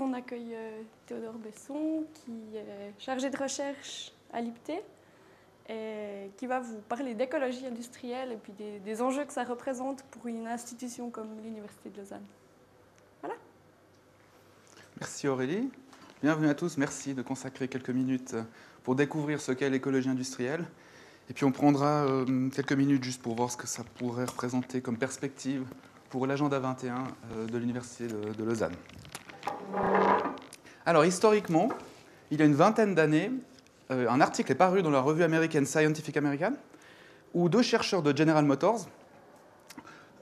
On accueille euh, Théodore Besson, qui est chargé de recherche à l'IPT, et qui va vous parler d'écologie industrielle et puis des, des, enjeux que ça représente pour une institution comme l'Université de Lausanne. Voilà. Merci Aurélie. Bienvenue à tous. Merci de consacrer quelques minutes pour découvrir ce qu'est l'écologie industrielle. Et puis on prendra euh, quelques minutes juste pour voir ce que ça pourrait représenter comme perspective pour l'agenda 21 euh, de l'Université de, de Lausanne. Alors, historiquement, il y a une vingtaine d'années, euh, un article est paru dans la revue américaine Scientific American, où deux chercheurs de General Motors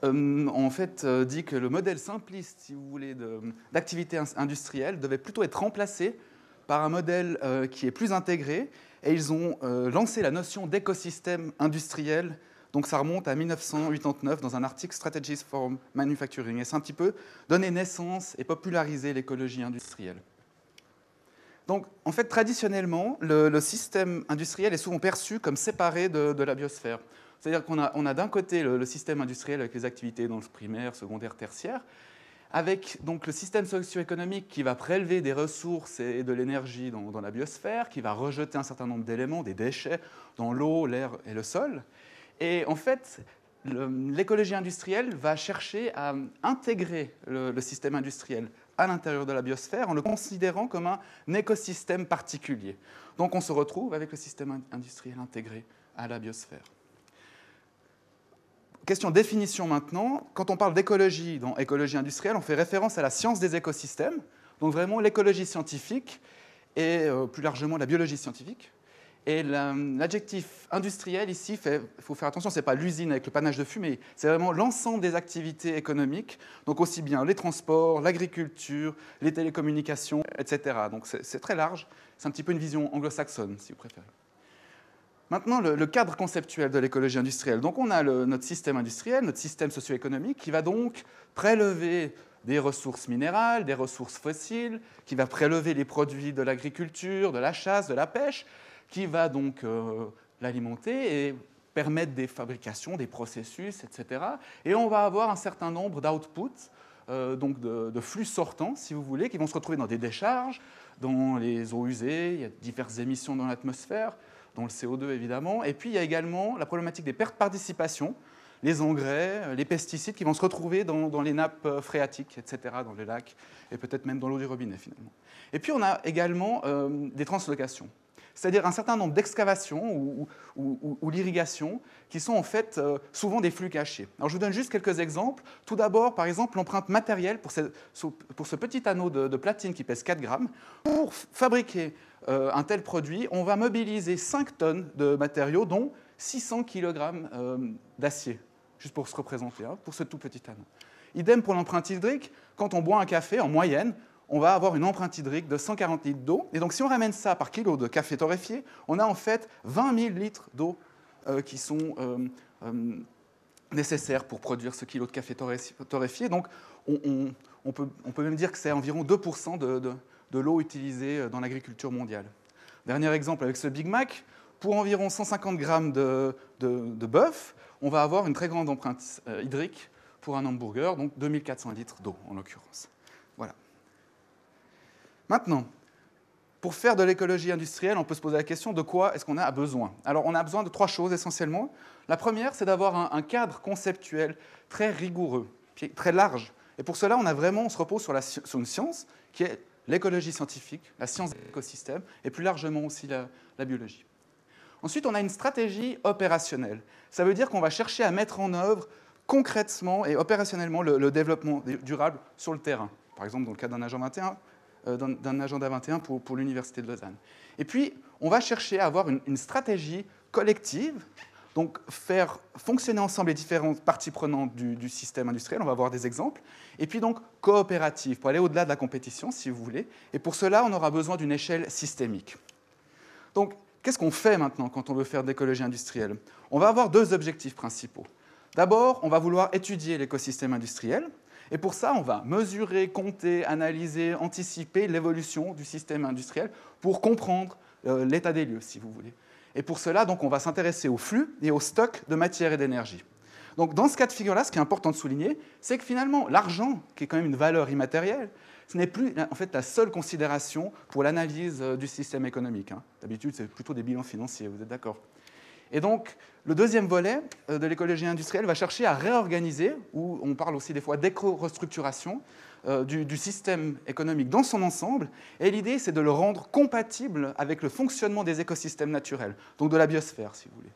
euh, ont en fait euh, dit que le modèle simpliste, si vous voulez, d'activité industrielle devait plutôt être remplacé par un modèle euh, qui est plus intégré, et ils ont euh, lancé la notion d'écosystème industriel donc ça remonte à 1989 dans un article Strategies for Manufacturing. Et c'est un petit peu donner naissance et populariser l'écologie industrielle? Donc en fait, traditionnellement, le, système industriel est souvent perçu comme séparé de, la biosphère. C'est-à-dire qu'on a, d'un côté le, système industriel avec les activités dans le primaire, secondaire, tertiaire, avec donc le système socio-économique qui va prélever des ressources et de l'énergie dans, la biosphère, qui va rejeter un certain nombre d'éléments, des déchets, dans l'eau, l'air et le sol. Et en fait, l'écologie industrielle va chercher à intégrer le, système industriel à l'intérieur de la biosphère en le considérant comme un écosystème particulier. Donc on se retrouve avec le système industriel intégré à la biosphère. Question définition maintenant. Quand on parle d'écologie dans écologie industrielle, on fait référence à la science des écosystèmes, donc vraiment l'écologie scientifique et euh, plus largement la biologie scientifique. Et l'adjectif industriel ici, il faut faire attention, ce n'est pas l'usine avec le panache de fumée, c'est vraiment l'ensemble des activités économiques, donc aussi bien les transports, l'agriculture, les télécommunications, etc. Donc c'est très large, c'est un petit peu une vision anglo-saxonne, si vous préférez. Maintenant, le, cadre conceptuel de l'écologie industrielle. Donc on a notre système industriel, notre système socio-économique, qui va donc prélever des ressources minérales, des ressources fossiles, qui va prélever les produits de l'agriculture, de la chasse, de la pêche, qui va donc euh, l'alimenter et permettre des fabrications, des processus, etc. Et on va avoir un certain nombre d'outputs, euh, donc de, de, flux sortants, si vous voulez, qui vont se retrouver dans des décharges, dans les eaux usées, il y a diverses émissions dans l'atmosphère, dont le CO2 évidemment, et puis il y a également la problématique des pertes par dissipation, les engrais, les pesticides qui vont se retrouver dans, les nappes phréatiques, etc., dans les lacs, et peut-être même dans l'eau du robinet finalement. Et puis on a également euh, des translocations c'est-à-dire un certain nombre d'excavations ou, ou, l'irrigation qui sont en fait euh, souvent des flux cachés. Alors je vous donne juste quelques exemples. Tout d'abord, par exemple, l'empreinte matérielle pour ce, petit anneau de, de, platine qui pèse 4 grammes. Pour fabriquer euh, un tel produit, on va mobiliser 5 tonnes de matériaux, dont 600 kg euh, d'acier, juste pour se représenter, hein, pour ce tout petit anneau. Idem pour l'empreinte hydrique, quand on boit un café, en moyenne, on va avoir une empreinte hydrique de 140 litres d'eau. Et donc, si on ramène ça par kilo de café torréfié, on a en fait 20 000 litres d'eau euh, qui sont euh, euh, nécessaires pour produire ce kilo de café torréfié. Donc, on, peut, même dire que c'est environ 2% de, de, de l'eau utilisée dans l'agriculture mondiale. Dernier exemple avec ce Big Mac, pour environ 150 grammes de, de bœuf, on va avoir une très grande empreinte hydrique pour un hamburger, donc 2400 litres d'eau en l'occurrence. Voilà. Maintenant, pour faire de l'écologie industrielle, on peut se poser la question de quoi est-ce qu'on a besoin Alors, on a besoin de trois choses essentiellement. La première, c'est d'avoir un, cadre conceptuel très rigoureux, très large. Et pour cela, on, a vraiment, se repose sur, une science qui est l'écologie scientifique, la science des écosystèmes, et plus largement aussi la, la biologie. Ensuite, on a une stratégie opérationnelle. Ça veut dire qu'on va chercher à mettre en œuvre concrètement et opérationnellement le, le développement durable sur le terrain. Par exemple, dans le cas d'un agent 21, euh, d'un agenda 21 pour, pour l'Université de Lausanne. Et puis, on va chercher à avoir une, stratégie collective, donc faire fonctionner ensemble les différentes parties prenantes du, du, système industriel, on va voir des exemples, et puis donc coopérative, pour aller au-delà de la compétition, si vous voulez. Et pour cela, on aura besoin d'une échelle systémique. Donc, qu'est-ce qu'on fait maintenant quand on veut faire d'écologie industrielle? On va avoir deux objectifs principaux. D'abord, on va vouloir étudier l'écosystème industriel, et pour ça, on va mesurer, compter, analyser, anticiper l'évolution du système industriel pour comprendre euh, l'état des lieux, si vous voulez. Et pour cela, donc, on va s'intéresser aux flux et aux stocks de matière et d'énergie. Donc dans ce cas de figure-là, ce qui est important de souligner, c'est que finalement, l'argent, qui est quand même une valeur immatérielle, ce n'est plus en fait la seule considération pour l'analyse euh, du système économique. Hein. D'habitude, c'est plutôt des bilans financiers, vous êtes d'accord? Et donc, le deuxième volet euh, de l'écologie industrielle va chercher à réorganiser, ou on parle aussi des fois d'éco-restructuration, euh, du, du, système économique dans son ensemble. Et l'idée, c'est de le rendre compatible avec le fonctionnement des écosystèmes naturels, donc de la biosphère, si vous voulez.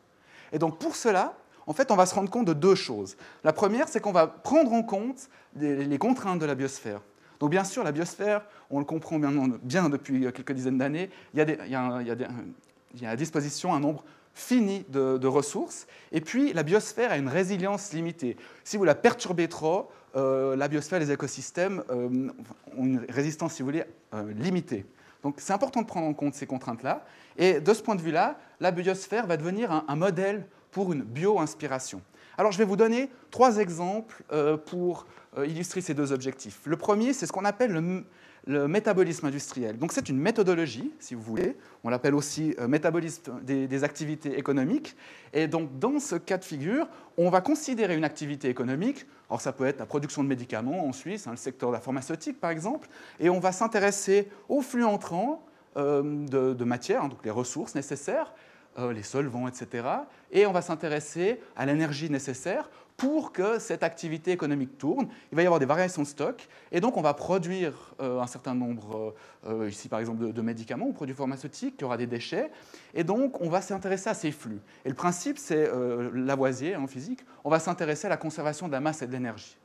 Et donc, pour cela, en fait, on va se rendre compte de deux choses. La première, c'est qu'on va prendre en compte les contraintes de la biosphère. Donc bien sûr, la biosphère, on le comprend bien, depuis quelques dizaines d'années, il, y a à disposition un nombre fini de, ressources, et puis la biosphère a une résilience limitée. Si vous la perturbez trop, euh, la biosphère, les écosystèmes euh, ont une résistance, si vous voulez, euh, limitée. Donc c'est important de prendre en compte ces contraintes-là, et de ce point de vue-là, la biosphère va devenir un, modèle pour une bio-inspiration. Alors je vais vous donner trois exemples pour illustrer ces deux objectifs. Le premier, c'est ce qu'on appelle le, métabolisme industriel. Donc c'est une méthodologie, si vous voulez. On l'appelle aussi euh, métabolisme des, activités économiques. Et donc dans ce cas de figure, on va considérer une activité économique. Alors ça peut être la production de médicaments en Suisse, hein, le secteur de la pharmaceutique par exemple. Et on va s'intéresser aux flux entrants euh, de, de matière, hein, donc les ressources nécessaires, les solvants, etc. Et on va s'intéresser à l'énergie nécessaire pour que cette activité économique tourne, il va y avoir des variations de stock, et donc on va produire euh, un certain nombre, euh, ici par exemple, de, médicaments ou produits pharmaceutiques, il y aura des déchets, et donc on va s'intéresser à ces flux. Et le principe, c'est euh, Lavoisier en physique, on va s'intéresser à la conservation de la masse et de l'énergie.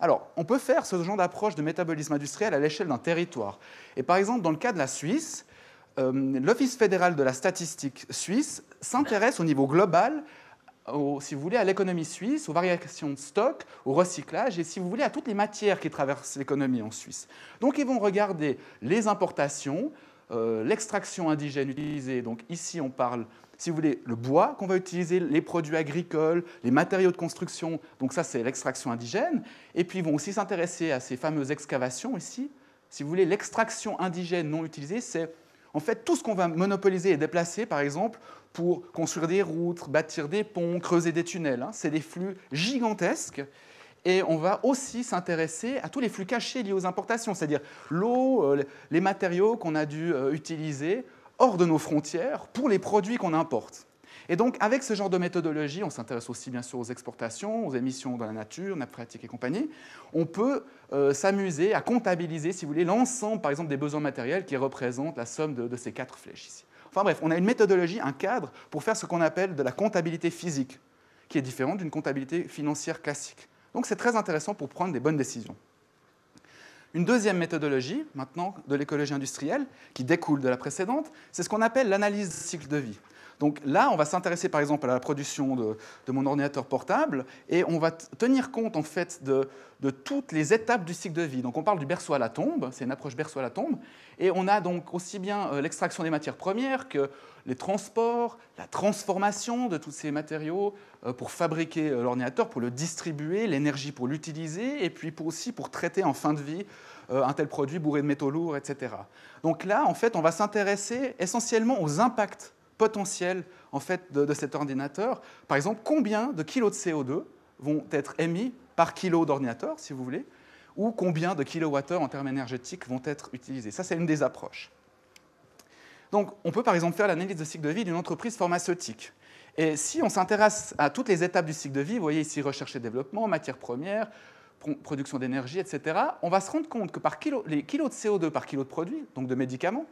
Alors, on peut faire ce genre d'approche de métabolisme industriel à l'échelle d'un territoire. Et par exemple, dans le cas de la Suisse, l'Office fédéral de la statistique suisse s'intéresse au niveau global si vous voulez, à l'économie suisse, aux variations de stock, au recyclage et, si vous voulez, à toutes les matières qui traversent l'économie en Suisse. Donc, ils vont regarder les importations, euh, l'extraction indigène utilisée. Donc, ici, on parle, si vous voulez, le bois qu'on va utiliser, les produits agricoles, les matériaux de construction. Donc, ça, c'est l'extraction indigène. Et puis, ils vont aussi s'intéresser à ces fameuses excavations ici. Si vous voulez, l'extraction indigène non utilisée, c'est en fait tout ce qu'on va monopoliser et déplacer, par exemple, pour construire des routes, bâtir des ponts, creuser des tunnels. Hein. C'est des flux gigantesques. Et on va aussi s'intéresser à tous les flux cachés liés aux importations, c'est-à-dire l'eau, euh, les matériaux qu'on a dû euh, utiliser hors de nos frontières pour les produits qu'on importe. Et donc, avec ce genre de méthodologie, on s'intéresse aussi bien sûr aux exportations, aux émissions dans la nature, nappes phréatiques et compagnie. On peut euh, s'amuser à comptabiliser, si vous voulez, l'ensemble, par exemple, des besoins matériels qui représentent la somme de ces quatre flèches ici. Enfin bref, on a une méthodologie, un cadre pour faire ce qu'on appelle de la comptabilité physique, qui est différente d'une comptabilité financière classique. Donc c'est très intéressant pour prendre des bonnes décisions. Une deuxième méthodologie, maintenant, de l'écologie industrielle, qui découle de la précédente, c'est ce qu'on appelle l'analyse cycle de vie. Donc là, on va s'intéresser par exemple à la production de, mon ordinateur portable et on va tenir compte en fait de, toutes les étapes du cycle de vie. Donc on parle du berceau à la tombe, c'est une approche berceau à la tombe, et on a donc aussi bien euh, l'extraction des matières premières que les transports, la transformation de tous ces matériaux euh, pour fabriquer euh, l'ordinateur, pour le distribuer, l'énergie pour l'utiliser, et puis aussi pour traiter en fin de vie un tel produit bourré de métaux lourds, etc. Donc là, en fait, on va s'intéresser essentiellement aux impacts potentiel en fait, de, cet ordinateur. Par exemple, combien de kilos de CO2 vont être émis par kilo d'ordinateur, si vous voulez, ou combien de kilowattheures en termes énergétiques vont être utilisés? Ça, c'est une des approches. Donc, on peut par exemple faire l'analyse de cycle de vie d'une entreprise pharmaceutique. Et si on s'intéresse à toutes les étapes du cycle de vie, vous voyez ici recherche et développement, matières premières, production d'énergie, etc., on va se rendre compte que par kilo, les kilos de CO2 par kilo de produit, donc de médicaments,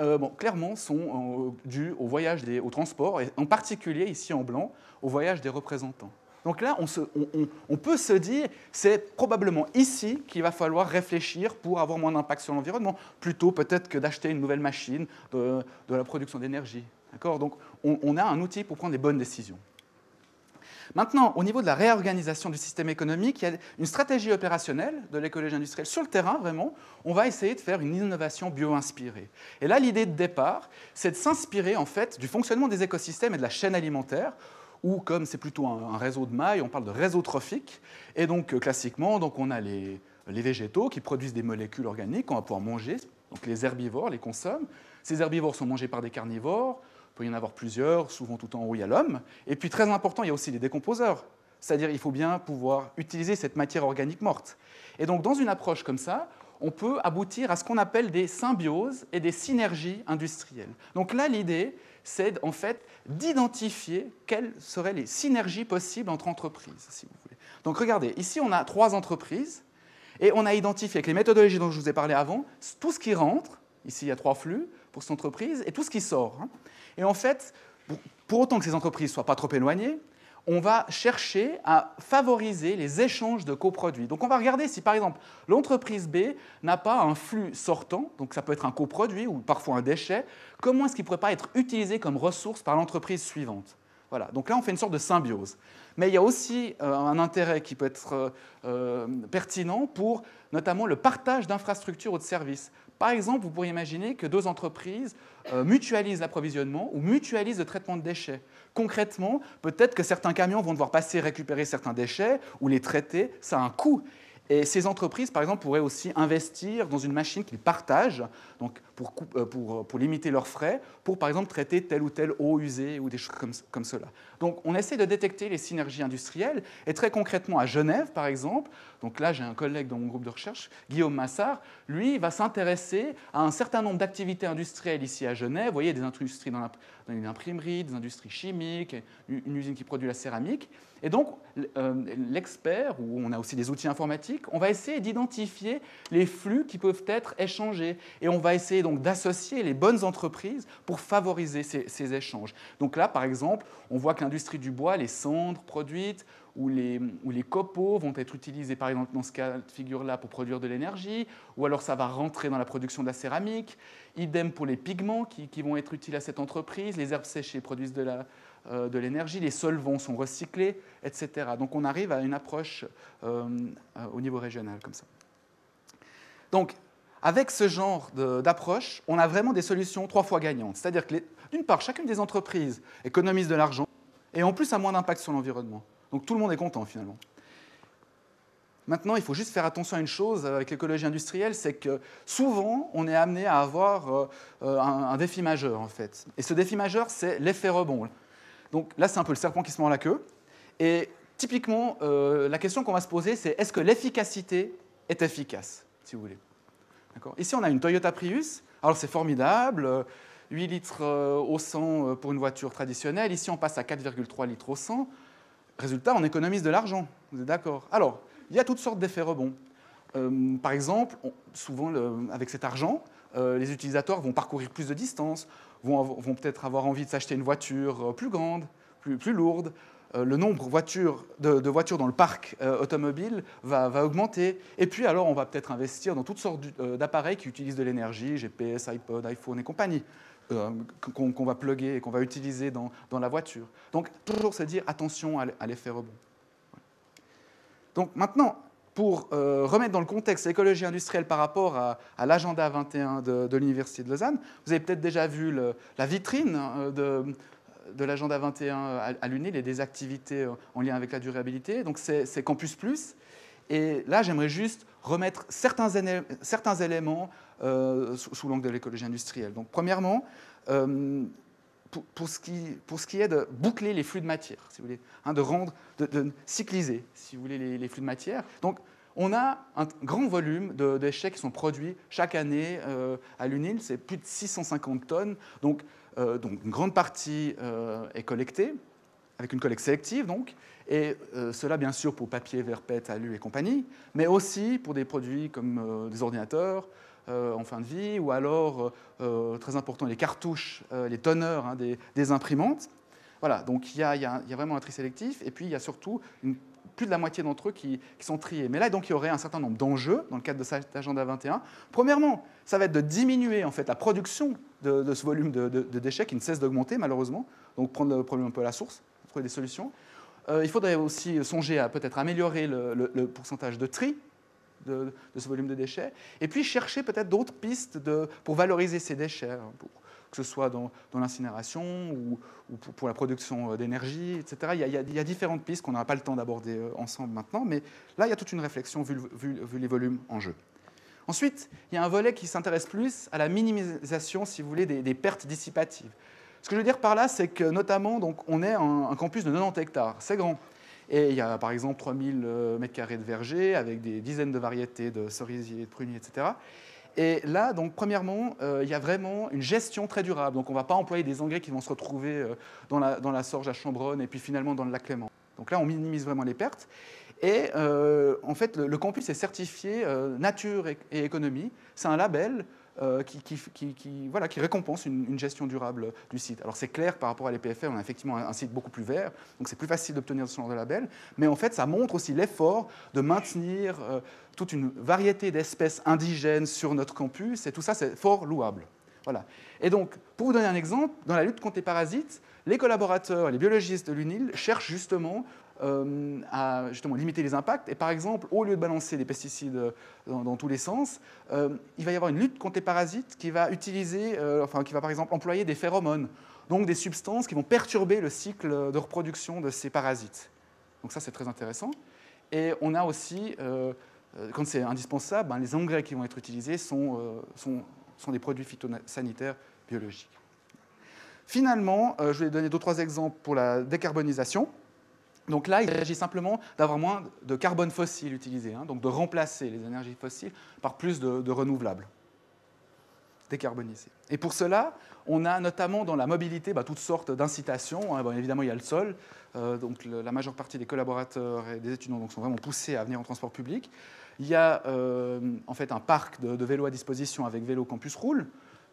euh, clairement sont euh, dus au voyage des, au transport, et en particulier ici en blanc, au voyage des représentants. Donc là, on, peut se dire, c'est probablement ici qu'il va falloir réfléchir pour avoir moins d'impact sur l'environnement, plutôt peut-être que d'acheter une nouvelle machine de, de la production d'énergie. Donc on, a un outil pour prendre des bonnes décisions. Maintenant, au niveau de la réorganisation du système économique, il y a une stratégie opérationnelle de l'écologie industrielle sur le terrain, vraiment. On va essayer de faire une innovation bio-inspirée. Et là, l'idée de départ, c'est de s'inspirer en fait du fonctionnement des écosystèmes et de la chaîne alimentaire ou comme c'est plutôt un, réseau de mailles, on parle de réseau trophique. Et donc, euh, classiquement, donc, on a les, les végétaux qui produisent des molécules organiques qu'on va pouvoir manger. Donc, les herbivores les consomment. Ces herbivores sont mangés par des carnivores. Il peut y en avoir plusieurs, souvent tout en haut, il y a l'homme. Et puis très important, il y a aussi les décomposeurs. C'est-à-dire il faut bien pouvoir utiliser cette matière organique morte. Et donc dans une approche comme ça, on peut aboutir à ce qu'on appelle des symbioses et des synergies industrielles. Donc là, l'idée, c'est en fait d'identifier quelles seraient les synergies possibles entre entreprises, si vous voulez. Donc regardez, ici on a trois entreprises et on a identifié avec les méthodologies dont je vous ai parlé avant tout ce qui rentre, ici il y a trois flux pour cette entreprise, et tout ce qui sort. Et en fait, pour autant que ces entreprises ne soient pas trop éloignées, on va chercher à favoriser les échanges de coproduits. Donc on va regarder si par exemple l'entreprise B n'a pas un flux sortant, donc ça peut être un coproduit ou parfois un déchet, comment est-ce qu'il ne pourrait pas être utilisé comme ressource par l'entreprise suivante? Voilà. Donc là on fait une sorte de symbiose. Mais il y a aussi euh, un intérêt qui peut être euh, euh, pertinent pour notamment le partage d'infrastructures ou de services. Par exemple, vous pourriez imaginer que deux entreprises mutualisent l'approvisionnement ou mutualisent le traitement de déchets. Concrètement, peut-être que certains camions vont devoir passer récupérer certains déchets ou les traiter, ça a un coût. Et ces entreprises, par exemple, pourraient aussi investir dans une machine qu'ils partagent, donc pour, euh, pour, limiter leurs frais, pour, par exemple, traiter telle ou telle eau usée ou des choses comme, comme cela. Donc, on essaie de détecter les synergies industrielles. Et très concrètement, à Genève, par exemple, donc là, j'ai un collègue dans mon groupe de recherche, Guillaume Massard, lui, va s'intéresser à un certain nombre d'activités industrielles ici à Genève. Vous voyez, des industries dans l'imprimerie, des industries chimiques, une usine qui produit la céramique. Et donc, euh, l'expert, ou on a aussi des outils informatiques, on va essayer d'identifier les flux qui peuvent être échangés. Et on va essayer donc d'associer les bonnes entreprises pour favoriser ces, échanges. Donc là, par exemple, on voit que l'industrie du bois, les cendres produites, ou les, copeaux vont être utilisés, par exemple, dans ce cas de figure-là, pour produire de l'énergie, ou alors ça va rentrer dans la production de la céramique. Idem pour les pigments qui, vont être utiles à cette entreprise. Les herbes séchées produisent de euh, l'énergie, les solvants sont recyclés, etc. Donc on arrive à une approche euh, euh, au niveau régional comme ça. Donc avec ce genre d'approche, on a vraiment des solutions trois fois gagnantes. C'est-à-dire que d'une part, chacune des entreprises économise de l'argent et en plus a moins d'impact sur l'environnement. Donc tout le monde est content finalement. Maintenant, il faut juste faire attention à une chose avec l'écologie industrielle, c'est que souvent, on est amené à avoir un, un, défi majeur, en fait. Et ce défi majeur, c'est l'effet rebond. Donc là, c'est un peu le serpent qui se mord la queue. Et typiquement, euh, la question qu'on va se poser, c'est est-ce que l'efficacité est efficace, si vous voulez? Ici, on a une Toyota Prius. Alors, c'est formidable. 8 litres euh, au 100 euh, pour une voiture traditionnelle. Ici, on passe à 4,3 litres au 100. Résultat, on économise de l'argent. Vous êtes d'accord? Alors, il y a toutes sortes d'effets rebonds. par exemple, souvent, avec cet argent, les utilisateurs vont parcourir plus de distance, vont, peut-être avoir envie de s'acheter une voiture euh, plus grande, plus, lourde. Euh, le nombre de, voitures dans le parc euh, automobile va, augmenter. Et puis alors, on va peut-être investir dans toutes sortes d'appareils qui utilisent de l'énergie, GPS, iPod, iPhone et compagnie, qu'on va plugger et qu'on va utiliser dans, la voiture. Donc, toujours se dire attention à l'effet rebond. Donc maintenant, pour euh, remettre dans le contexte l'écologie industrielle par rapport à, l'agenda 21 de, l'Université de Lausanne, vous avez peut-être déjà vu la vitrine euh, de, l'agenda 21 à, l'UNIL et des activités euh, en lien avec la durabilité. Donc c'est Campus Plus. Et là, j'aimerais juste remettre certains éléments sous, l'angle de l'écologie industrielle. Donc premièrement, pour, ce qui, pour, ce est de boucler les flux de matière, si vous voulez, hein, de rendre, de, cycliser, si vous voulez, les, flux de matière. Donc, on a un grand volume déchets qui sont produits chaque année euh, à l'UNIL, c'est plus de 650 tonnes. Donc, euh, une grande partie euh, est collectée, avec une collecte sélective, donc, et cela bien sûr pour papier, verre, PET, alu et compagnie, mais aussi pour des produits comme des ordinateurs, euh, en fin de vie, ou alors, euh, très important, les cartouches, euh, les tonneurs hein, des, imprimantes. Voilà, donc il y, a, vraiment un tri sélectif, et puis il y a surtout plus de la moitié d'entre eux qui, sont triés. Mais là, donc, il y aurait un certain nombre d'enjeux dans le cadre de cet agenda 21. Premièrement, ça va être de diminuer en fait la production de, ce volume de, déchets qui ne cesse d'augmenter malheureusement. Donc prendre le problème un peu à la source, trouver des solutions. il faudrait aussi songer à peut-être améliorer le, pourcentage de tri de, ce volume de déchets, et puis chercher peut-être d'autres pistes pour valoriser ces déchets, hein, que ce soit dans, l'incinération ou, pour, la production euh, d'énergie, etc. Il y, a, différentes pistes qu'on n'aura pas le temps d'aborder euh, ensemble maintenant, mais là, il y a toute une réflexion vu, les volumes en jeu. Ensuite, il y a un volet qui s'intéresse plus à la minimisation, si vous voulez, des, pertes dissipatives. Ce que je veux dire par là, c'est que notamment, donc, on est un, un campus de 90 hectares, c'est grand. Et il y a par exemple 3000 m2 de vergers avec des dizaines de variétés de cerisiers, de pruniers, etc. Et là, donc, premièrement, euh, il y a vraiment une gestion très durable. Donc, on ne va pas employer des engrais qui vont se retrouver euh, dans, la, sorge à Chambronne et puis finalement dans le lac Clément. Donc là, on minimise vraiment les pertes. Et euh, en fait, le, campus est certifié nature et, économie. C'est un label qui, qui, voilà, qui, récompense une, gestion durable du site. Alors c'est clair par rapport à l'EPFL, on a effectivement un, site beaucoup plus vert, donc c'est plus facile d'obtenir ce genre de label, mais en fait ça montre aussi l'effort de maintenir toute une variété d'espèces indigènes sur notre campus, et tout ça, c'est fort louable. Voilà. Et donc, pour vous donner un exemple, dans la lutte contre les parasites, les collaborateurs, les biologistes de l'UNIL cherchent justement euh, à justement limiter les impacts. Et par exemple, au lieu de balancer des pesticides dans, tous les sens, euh, il va y avoir une lutte contre les parasites qui va utiliser, euh, enfin, qui va par exemple employer des phéromones, donc des substances qui vont perturber le cycle de reproduction de ces parasites. Donc ça, c'est très intéressant. Et on a aussi euh, quand c'est indispensable, ben, les engrais qui vont être utilisés sont, euh, sont, des produits phytosanitaires biologiques. Finalement, euh, je vais donner deux trois exemples pour la décarbonisation. Donc là, il s'agit simplement d'avoir moins de carbone fossile utilisé, hein, donc de remplacer les énergies fossiles par plus de, renouvelables décarbonisés. Et pour cela, on a notamment dans la mobilité bah, toutes sortes d'incitations. Hein. évidemment, il y a le sol. donc la majeure partie des collaborateurs et des étudiants sont vraiment poussés à venir en transport public. Il y a euh, en fait un parc de, vélos à disposition avec Vélo Campus Roule.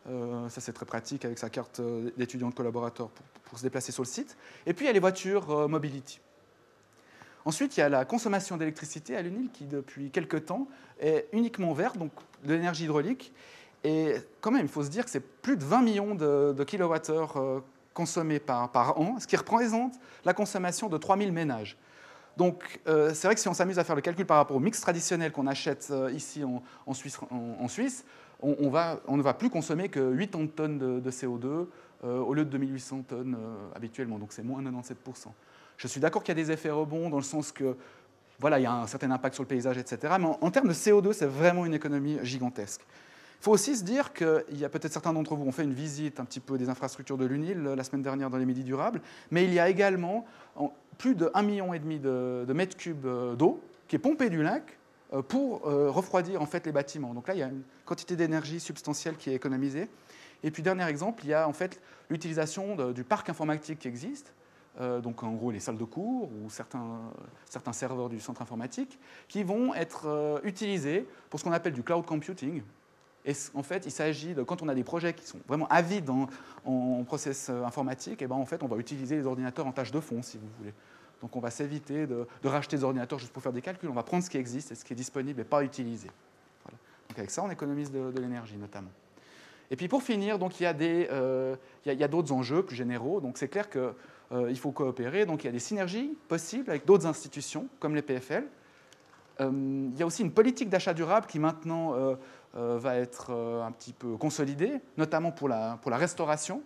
Euh, ça, c'est très pratique avec sa carte euh, d'étudiant de collaborateur pour, se déplacer sur le site. Et puis, il y a les voitures Mobility. Ensuite, il y a la consommation d'électricité à l'UNIL qui, depuis quelques temps, est uniquement verte, donc de l'énergie hydraulique. Et quand même, il faut se dire que c'est plus de 20 millions de, de kilowattheures consommés par, an, ce qui représente la consommation de 3000 ménages. Donc, euh, c'est vrai que si on s'amuse à faire le calcul par rapport au mix traditionnel qu'on achète euh, ici en, Suisse, on, ne va plus consommer que 8 tonnes de, CO2 euh, au lieu de 2800 tonnes habituellement. Donc, c'est moins 97%. Je suis d'accord qu'il y a des effets rebonds dans le sens que voilà, il y a un certain impact sur le paysage, etc. Mais en, termes de CO2, c'est vraiment une économie gigantesque. Il faut aussi se dire qu'il y a peut-être certains d'entre vous ont fait une visite un petit peu des infrastructures de l'UNIL la semaine dernière dans les Midi Durables, mais il y a également plus de 1,5 million de, de mètres cubes euh, d'eau qui est pompée du lac euh, pour euh, refroidir en fait les bâtiments. Donc là, il y a une quantité d'énergie substantielle qui est économisée. Et puis, dernier exemple, il y a en fait l'utilisation du parc informatique qui existe. Donc en gros les salles de cours ou certains, serveurs du centre informatique, qui vont être utilisés pour ce qu'on appelle du cloud computing, et en fait, il s'agit de, quand on a des projets qui sont vraiment avides en, en process euh, informatique, et eh ben en fait, on va utiliser les ordinateurs en tâche de fond, si vous voulez. Donc on va s'éviter de, racheter des ordinateurs juste pour faire des calculs. On va prendre ce qui existe et ce qui est disponible et pas utilisé. Donc avec ça, on économise de, l'énergie notamment. Et puis pour finir, donc il y a, euh, d'autres enjeux plus généraux. Donc c'est clair qu'il euh, faut coopérer. Donc il y a des synergies possibles avec d'autres institutions comme les PFL. il y a aussi une politique d'achat durable qui maintenant euh, va être euh, un petit peu consolidé, notamment pour la, pour la restauration.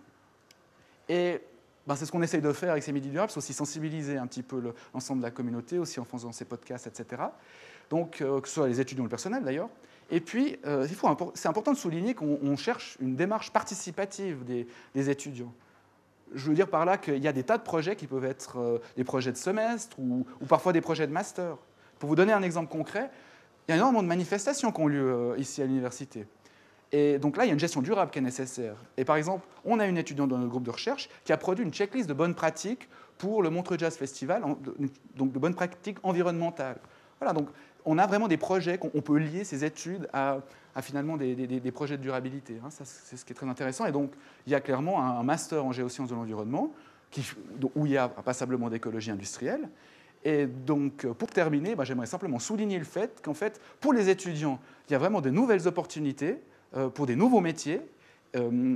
Et ben, c'est ce qu'on essaye de faire avec ces Midi Durables, c'est aussi sensibiliser un petit peu l'ensemble de la communauté, aussi en faisant ces podcasts, etc. Donc, euh, que ce soit les étudiants ou le personnel d'ailleurs. Et puis, c'est important de souligner qu'on cherche une démarche participative des, étudiants. Je veux dire par là qu'il y a des tas de projets qui peuvent être des projets de semestre ou, ou parfois des projets de master. Pour vous donner un exemple concret, il y a énormément de manifestations qui ont lieu euh, ici à l'université. Et donc là, il y a une gestion durable qui est nécessaire. Et par exemple, on a une étudiante dans notre groupe de recherche qui a produit une checklist de bonnes pratiques pour le Montreux Jazz Festival, donc de bonnes pratiques environnementales. Voilà, donc on a vraiment des projets qu'on peut lier ces études à, finalement des, projets de durabilité. Hein. c'est ce qui est très intéressant. Et donc, il y a clairement un, master en géosciences de l'environnement, où il y a passablement d'écologie industrielle. Et donc, pour terminer, bah, j'aimerais simplement souligner le fait qu'en fait, pour les étudiants, il y a vraiment de nouvelles opportunités euh, pour des nouveaux métiers. Euh,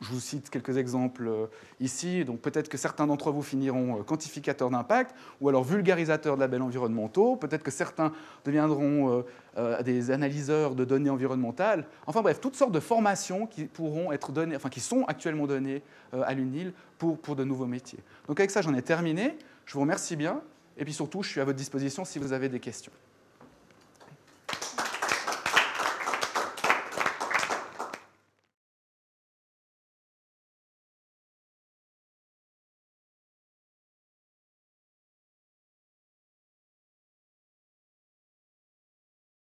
je vous cite quelques exemples euh, ici. Donc peut-être que certains d'entre vous finiront quantificateurs d'impact ou alors vulgarisateurs de labels environnementaux. Peut-être que certains deviendront des analyseurs de données environnementales. Enfin bref, toutes sortes de formations qui pourront être données, enfin qui sont actuellement données à l'UNIL pour, pour de nouveaux métiers. Donc avec ça, j'en ai terminé. Je vous remercie bien. Et puis surtout, je suis à votre disposition si vous avez des questions.